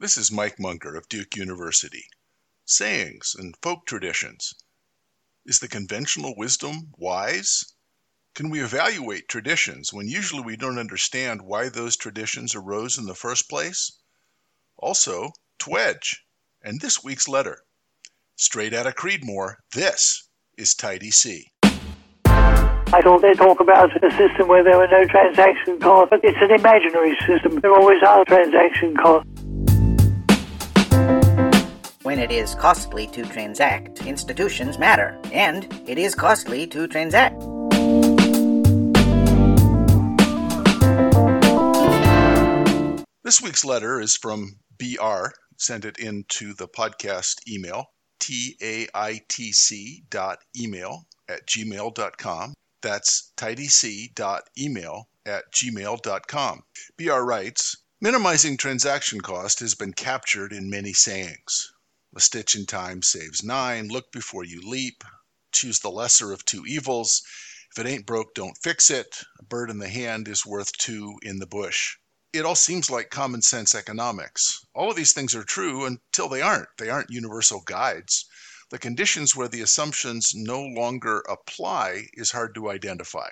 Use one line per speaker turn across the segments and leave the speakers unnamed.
This is Mike Munger of Duke University. Sayings and folk traditions. Is the conventional wisdom wise? Can we evaluate traditions when usually we don't understand why those traditions arose in the first place? Also, TWEJ and this week's letter. Straight out of Creedmoor, this is Tidy C.
I thought they talk about a system where there were no transaction costs, but it's an imaginary system. There always are transaction costs.
When it is costly to transact, institutions matter, and it is costly to transact.
This week's letter is from BR. Send it into the podcast email, T-A-I-T-C dot email at gmail.com. That's taitc dot email at gmail.com. BR writes, Minimizing transaction cost has been captured in many sayings. A stitch in time saves nine. Look before you leap. Choose the lesser of two evils. If it ain't broke, don't fix it. A bird in the hand is worth two in the bush. It all seems like common sense economics. All of these things are true until they aren't. They aren't universal guides. The conditions where the assumptions no longer apply is hard to identify.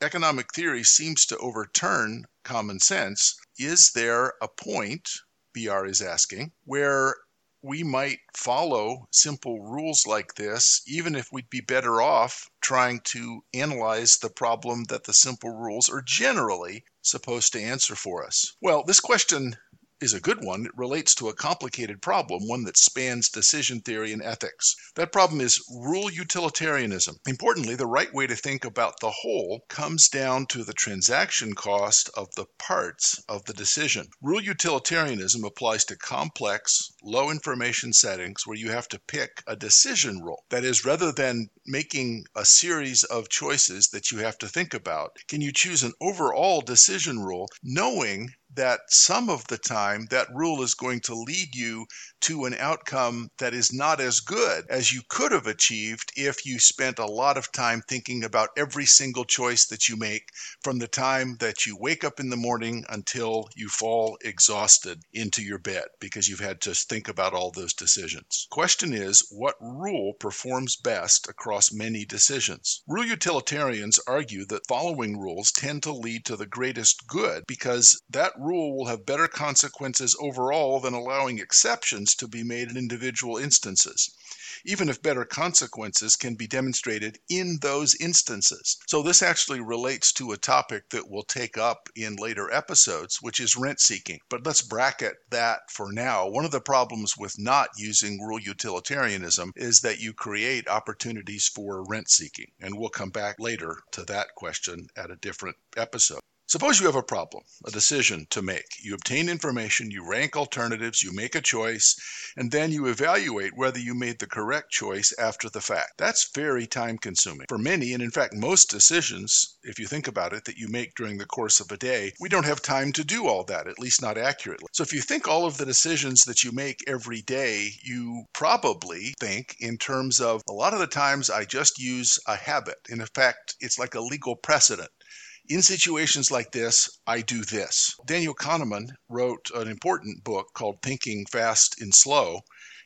Economic theory seems to overturn common sense. Is there a point, BR is asking, where we might follow simple rules like this, even if we'd be better off trying to analyze the problem that the simple rules are generally supposed to answer for us? Well, this question is a good one. It relates to a complicated problem, one that spans decision theory and ethics. That problem is rule utilitarianism. Importantly, the right way to think about the whole comes down to the transaction cost of the parts of the decision. Rule utilitarianism applies to complex, low information settings where you have to pick a decision rule. That is, rather than making a series of choices that you have to think about, can you choose an overall decision rule knowing that some of the time that rule is going to lead you to an outcome that is not as good as you could have achieved if you spent a lot of time thinking about every single choice that you make from the time that you wake up in the morning until you fall exhausted into your bed because you've had to think about all those decisions. Question is, what rule performs best across many decisions? Rule utilitarians argue that following rules tend to lead to the greatest good because that rule will have better consequences overall than allowing exceptions to be made in individual instances, even if better consequences can be demonstrated in those instances. So, this actually relates to a topic that we'll take up in later episodes, which is rent seeking. But let's bracket that for now. One of the problems with not using rule utilitarianism is that you create opportunities for rent seeking. And we'll come back later to that question at a different episode. Suppose you have a problem, a decision to make. You obtain information, you rank alternatives, you make a choice, and then you evaluate whether you made the correct choice after the fact. That's very time consuming. For many, and in fact most decisions, if you think about it, that you make during the course of a day, we don't have time to do all that, at least not accurately. So if you think all of the decisions that you make every day, you probably think in terms of a lot of the times I just use a habit. In effect, it's like a legal precedent in situations like this, I do this. Daniel Kahneman wrote an important book called Thinking Fast and Slow.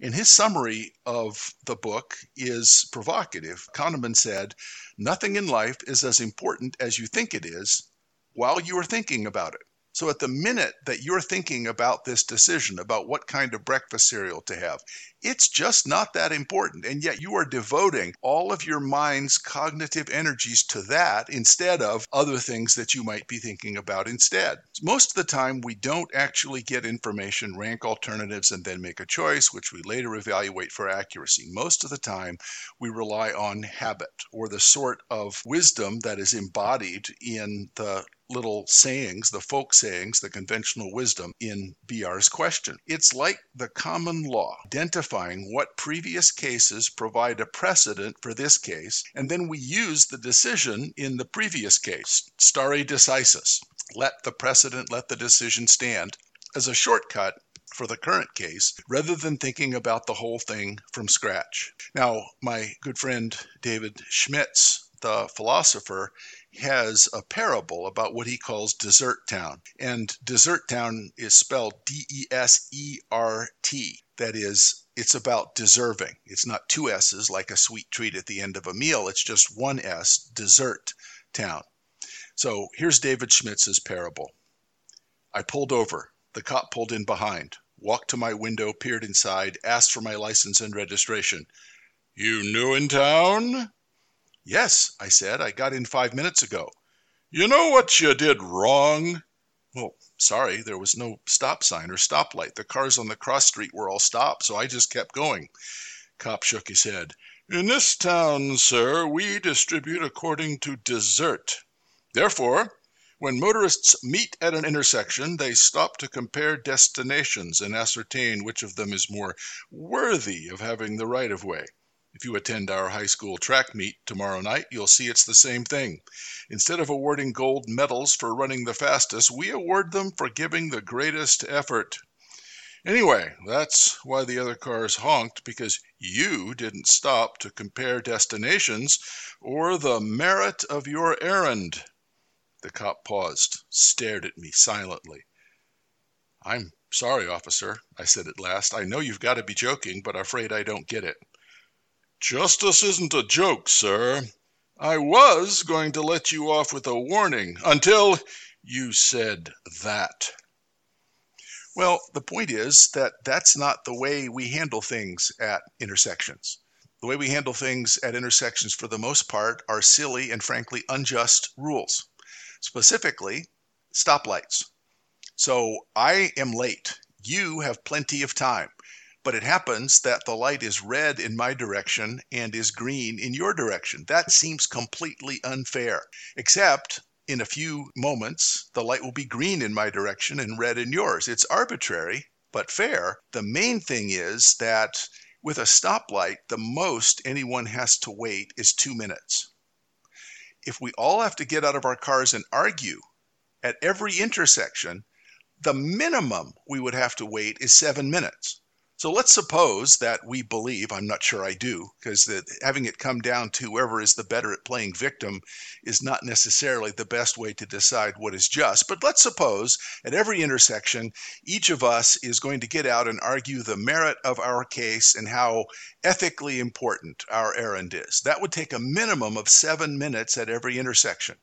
And his summary of the book is provocative. Kahneman said, Nothing in life is as important as you think it is while you are thinking about it. So, at the minute that you're thinking about this decision, about what kind of breakfast cereal to have, it's just not that important. And yet, you are devoting all of your mind's cognitive energies to that instead of other things that you might be thinking about instead. Most of the time, we don't actually get information, rank alternatives, and then make a choice, which we later evaluate for accuracy. Most of the time, we rely on habit or the sort of wisdom that is embodied in the little sayings, the folk sayings, the conventional wisdom in BR's question. It's like the common law, identifying what previous cases provide a precedent for this case, and then we use the decision in the previous case, stare decisis. Let the precedent, let the decision stand as a shortcut for the current case rather than thinking about the whole thing from scratch. Now, my good friend David Schmidtz the philosopher, has a parable about what he calls Desert Town. And Desert Town is spelled D E S E R T. That is, it's about deserving. It's not two S's like a sweet treat at the end of a meal, it's just one S, Desert Town. So here's David Schmidtz's parable. I pulled over. The cop pulled in behind, walked to my window, peered inside, asked for my license and registration. You new in town? Yes, I said. I got in five minutes ago. You know what you did wrong? Well, sorry, there was no stop sign or stoplight. The cars on the cross street were all stopped, so I just kept going. Cop shook his head. In this town, sir, we distribute according to desert. Therefore, when motorists meet at an intersection, they stop to compare destinations and ascertain which of them is more worthy of having the right of way. If you attend our high school track meet tomorrow night, you'll see it's the same thing. Instead of awarding gold medals for running the fastest, we award them for giving the greatest effort. Anyway, that's why the other cars honked, because you didn't stop to compare destinations or the merit of your errand. The cop paused, stared at me silently. I'm sorry, officer, I said at last. I know you've got to be joking, but I'm afraid I don't get it. Justice isn't a joke, sir. I was going to let you off with a warning until you said that. Well, the point is that that's not the way we handle things at intersections. The way we handle things at intersections, for the most part, are silly and frankly unjust rules, specifically stoplights. So I am late. You have plenty of time but it happens that the light is red in my direction and is green in your direction. That seems completely unfair, except in a few moments, the light will be green in my direction and red in yours. It's arbitrary, but fair. The main thing is that with a stoplight, the most anyone has to wait is two minutes. If we all have to get out of our cars and argue at every intersection, the minimum we would have to wait is seven minutes. So let's suppose that we believe, I'm not sure I do, because having it come down to whoever is the better at playing victim is not necessarily the best way to decide what is just. But let's suppose at every intersection, each of us is going to get out and argue the merit of our case and how ethically important our errand is. That would take a minimum of seven minutes at every intersection.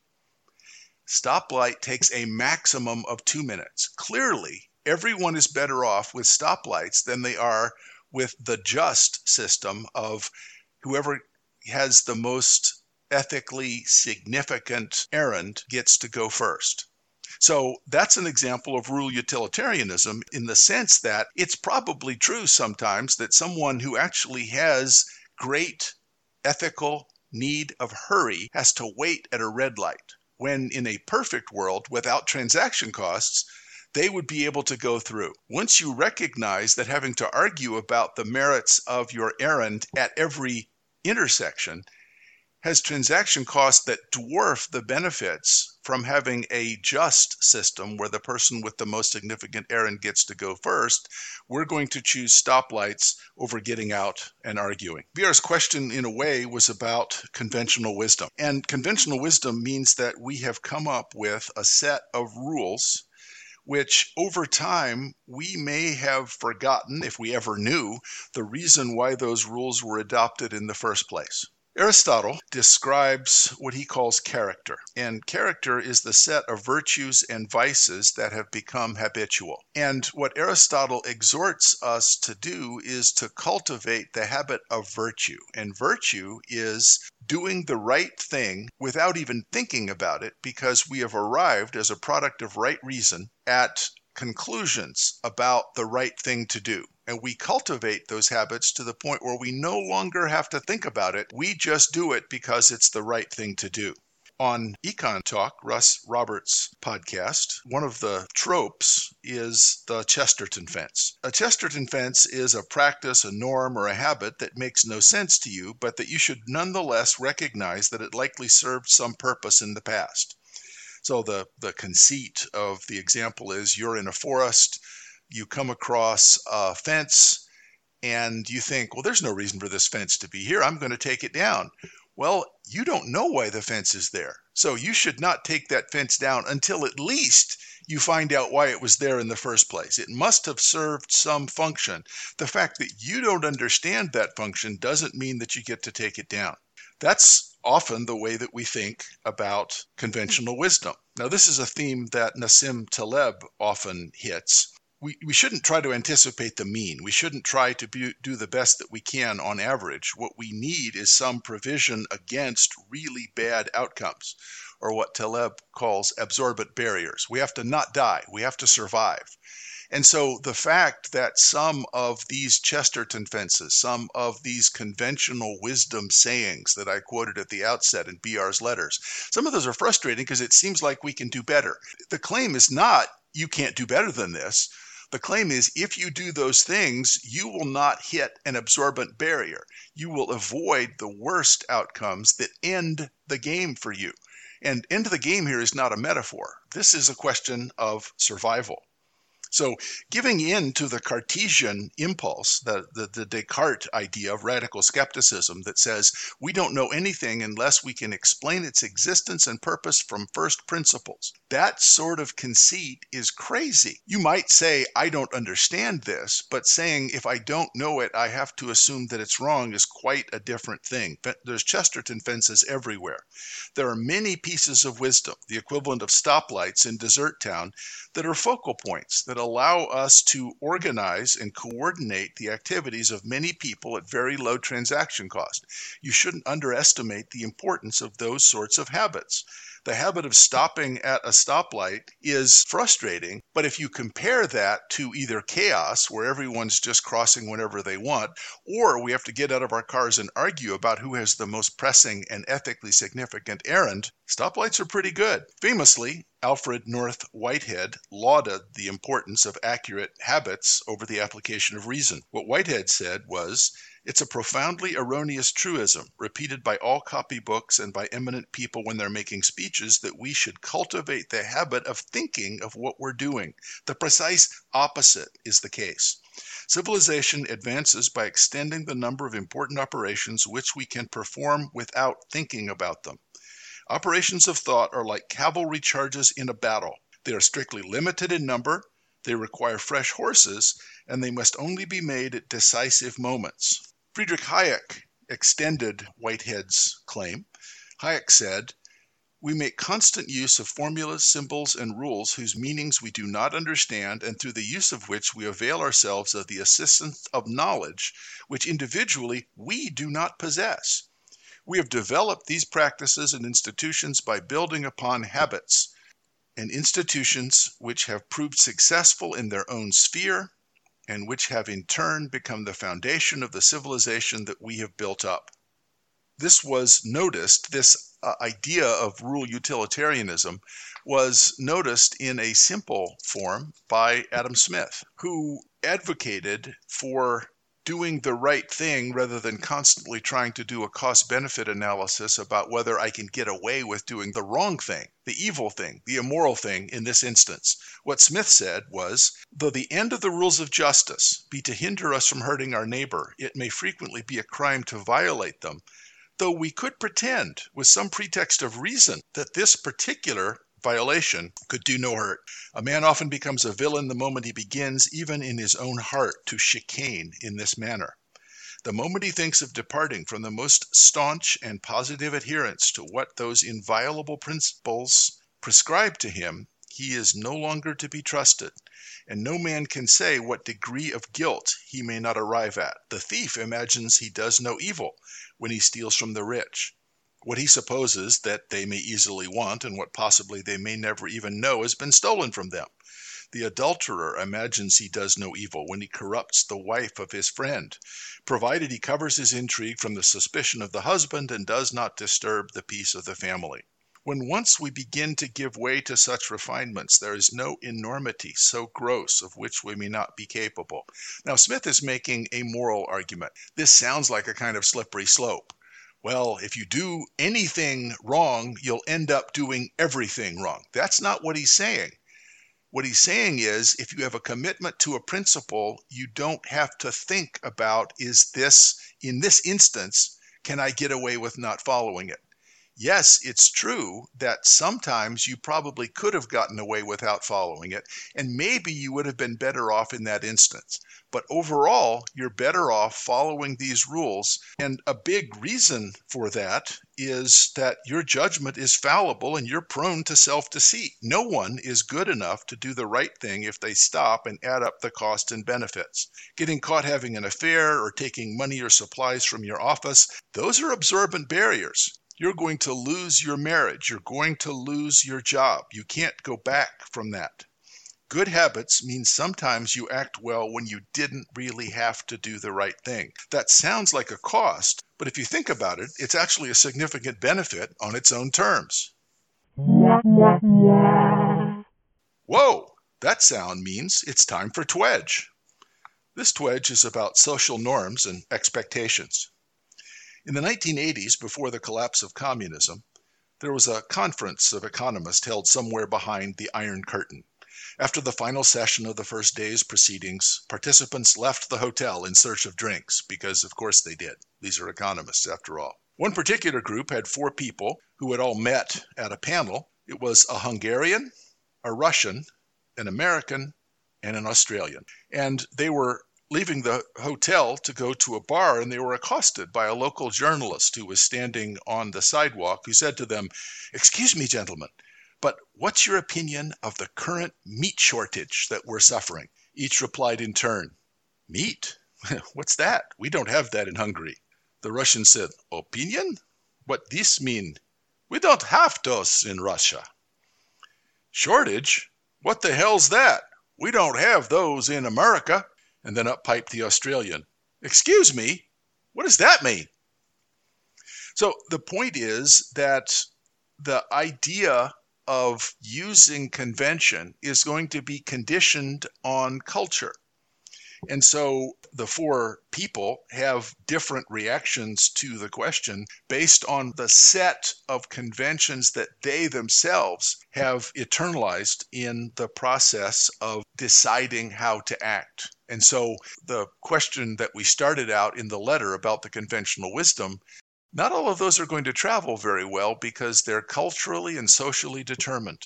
Stoplight takes a maximum of two minutes. Clearly, everyone is better off with stoplights than they are with the just system of whoever has the most ethically significant errand gets to go first. So that's an example of rule utilitarianism in the sense that it's probably true sometimes that someone who actually has great ethical need of hurry has to wait at a red light. When in a perfect world without transaction costs, they would be able to go through. Once you recognize that having to argue about the merits of your errand at every intersection has transaction costs that dwarf the benefits from having a just system where the person with the most significant errand gets to go first, we're going to choose stoplights over getting out and arguing. BR's question, in a way, was about conventional wisdom. And conventional wisdom means that we have come up with a set of rules which over time we may have forgotten, if we ever knew, the reason why those rules were adopted in the first place. Aristotle describes what he calls character, and character is the set of virtues and vices that have become habitual. And what Aristotle exhorts us to do is to cultivate the habit of virtue. And virtue is doing the right thing without even thinking about it because we have arrived as a product of right reason at conclusions about the right thing to do. And we cultivate those habits to the point where we no longer have to think about it. We just do it because it's the right thing to do. On Econ Talk, Russ Roberts' podcast, one of the tropes is the Chesterton fence. A Chesterton fence is a practice, a norm, or a habit that makes no sense to you, but that you should nonetheless recognize that it likely served some purpose in the past. So the, the conceit of the example is you're in a forest, you come across a fence, and you think, well, there's no reason for this fence to be here. I'm going to take it down. Well, you don't know why the fence is there. So you should not take that fence down until at least you find out why it was there in the first place. It must have served some function. The fact that you don't understand that function doesn't mean that you get to take it down. That's often the way that we think about conventional wisdom. Now, this is a theme that Nassim Taleb often hits. We, we shouldn't try to anticipate the mean. We shouldn't try to be, do the best that we can on average. What we need is some provision against really bad outcomes or what Taleb calls absorbent barriers. We have to not die, we have to survive. And so the fact that some of these Chesterton fences, some of these conventional wisdom sayings that I quoted at the outset in BR's letters, some of those are frustrating because it seems like we can do better. The claim is not you can't do better than this. The claim is if you do those things, you will not hit an absorbent barrier. You will avoid the worst outcomes that end the game for you. And end of the game here is not a metaphor. This is a question of survival. So, giving in to the Cartesian impulse, the, the, the, Descartes idea of radical skepticism that says we don't know anything unless we can explain its existence and purpose from first principles, that sort of conceit is crazy. You might say, I don't understand this, but saying if I don't know it, I have to assume that it's wrong is quite a different thing. There's Chesterton fences everywhere. There are many pieces of wisdom, the equivalent of stoplights in Desert Town, that are focal points that allow us to organize and coordinate the activities of many people at very low transaction cost. You shouldn't underestimate the importance of those sorts of habits. The habit of stopping at a stoplight is frustrating, but if you compare that to either chaos, where everyone's just crossing whenever they want, or we have to get out of our cars and argue about who has the most pressing and ethically significant errand, stoplights are pretty good. Famously, Alfred North Whitehead lauded the importance of accurate habits over the application of reason. What Whitehead said was, it's a profoundly erroneous truism, repeated by all copybooks and by eminent people when they're making speeches, that we should cultivate the habit of thinking of what we're doing. The precise opposite is the case. Civilization advances by extending the number of important operations which we can perform without thinking about them. Operations of thought are like cavalry charges in a battle. They are strictly limited in number, they require fresh horses, and they must only be made at decisive moments. Friedrich Hayek extended Whitehead's claim. Hayek said, we make constant use of formulas, symbols, and rules whose meanings we do not understand, and through the use of which we avail ourselves of the assistance of knowledge which individually we do not possess. We have developed these practices and institutions by building upon habits, and institutions which have proved successful in their own sphere and which have in turn become the foundation of the civilization that we have built up. This was noticed, this uh, idea of rule utilitarianism was noticed in a simple form by Adam Smith, who advocated for doing the right thing rather than constantly trying to do a cost benefit analysis about whether I can get away with doing the wrong thing, the evil thing, the immoral thing in this instance. What Smith said was though the end of the rules of justice be to hinder us from hurting our neighbor, it may frequently be a crime to violate them. Though we could pretend, with some pretext of reason, that this particular violation could do no hurt. A man often becomes a villain the moment he begins, even in his own heart, to chicane in this manner. The moment he thinks of departing from the most staunch and positive adherence to what those inviolable principles prescribe to him, he is no longer to be trusted, and no man can say what degree of guilt he may not arrive at. The thief imagines he does no evil when he steals from the rich what he supposes that they may easily want, and what possibly they may never even know has been stolen from them. The adulterer imagines he does no evil when he corrupts the wife of his friend, provided he covers his intrigue from the suspicion of the husband and does not disturb the peace of the family. When once we begin to give way to such refinements, there is no enormity so gross of which we may not be capable. Now, Smith is making a moral argument. This sounds like a kind of slippery slope well, if you do anything wrong, you'll end up doing everything wrong. That's not what he's saying. What he's saying is if you have a commitment to a principle, you don't have to think about is this, in this instance, Can I get away with not following it? Yes, it's true that sometimes you probably could have gotten away without following it, and maybe you would have been better off in that instance. But overall, you're better off following these rules. And a big reason for that is that your judgment is fallible and you're prone to self deceit. No one is good enough to do the right thing if they stop and add up the cost and benefits. Getting caught having an affair or taking money or supplies from your office, those are absorbent barriers you're going to lose your marriage. You're going to lose your job. You can't go back from that. Good habits means sometimes you act well when you didn't really have to do the right thing. That sounds like a cost, but if you think about it, it's actually a significant benefit on its own terms. Whoa! That sound means it's time for TWEJ. This TWEJ is about social norms and expectations. In the 1980s, before the collapse of communism, there was a conference of economists held somewhere behind the Iron Curtain. After the final session of the first day's proceedings, participants left the hotel in search of drinks, because of course they did. These are economists, after all. One particular group had four people who had all met at a panel. It was a Hungarian, a Russian, an American, and an Australian. And they were leaving the hotel to go to a bar, and they were accosted by a local journalist who was standing on the sidewalk, who said to them, Excuse me, gentlemen, but what's your opinion of the current meat shortage that we're suffering? Each replied in turn, Meat? What's that? We don't have that in Hungary. The Russian said, Opinion? What this mean? We don't have those in Russia. Shortage? What the hell's that? We don't have those in America. And then up piped the Australian, Excuse me, what does that mean? So the point is that the idea of using convention is going to be conditioned on culture. And so the four people have different reactions to the question based on the set of conventions that they themselves have eternalized in the process of deciding how to act. And so the question that we started out in the letter about the conventional wisdom not all of those are going to travel very well because they're culturally and socially determined.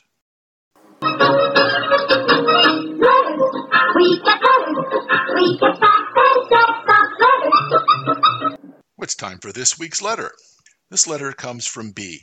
It's time for this week's letter. This letter comes from B.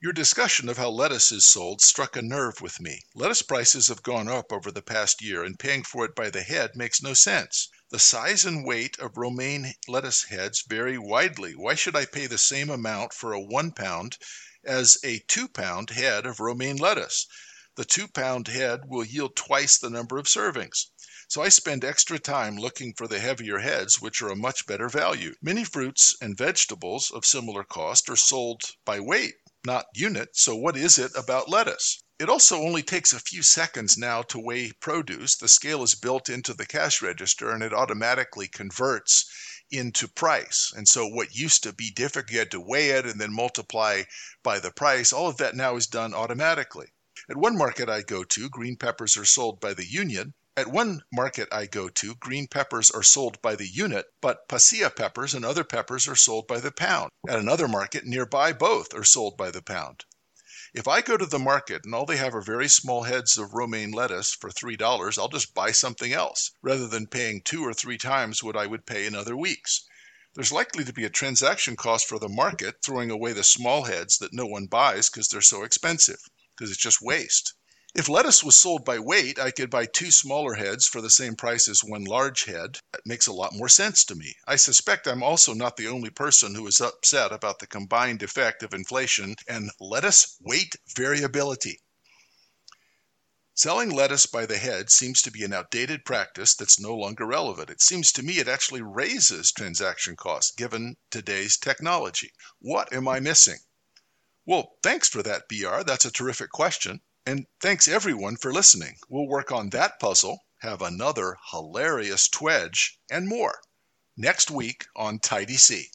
Your discussion of how lettuce is sold struck a nerve with me. Lettuce prices have gone up over the past year, and paying for it by the head makes no sense. The size and weight of romaine lettuce heads vary widely. Why should I pay the same amount for a one pound as a two pound head of romaine lettuce? The two pound head will yield twice the number of servings. So I spend extra time looking for the heavier heads, which are a much better value. Many fruits and vegetables of similar cost are sold by weight, not unit. So what is it about lettuce? It also only takes a few seconds now to weigh produce. The scale is built into the cash register and it automatically converts into price. And so what used to be difficult, you had to weigh it and then multiply by the price. All of that now is done automatically. At one market I go to, green peppers are sold by the union. At one market I go to, green peppers are sold by the unit, but pasilla peppers and other peppers are sold by the pound. At another market nearby, both are sold by the pound. If I go to the market and all they have are very small heads of romaine lettuce for $3, I'll just buy something else rather than paying two or three times what I would pay in other weeks. There's likely to be a transaction cost for the market throwing away the small heads that no one buys because they're so expensive, because it's just waste. If lettuce was sold by weight, I could buy two smaller heads for the same price as one large head. That makes a lot more sense to me. I suspect I'm also not the only person who is upset about the combined effect of inflation and lettuce weight variability. Selling lettuce by the head seems to be an outdated practice that's no longer relevant. It seems to me it actually raises transaction costs given today's technology. What am I missing? Well, thanks for that, BR. That's a terrific question. And thanks everyone for listening. We'll work on that puzzle, have another hilarious TWEJ, and more next week on Tidy C.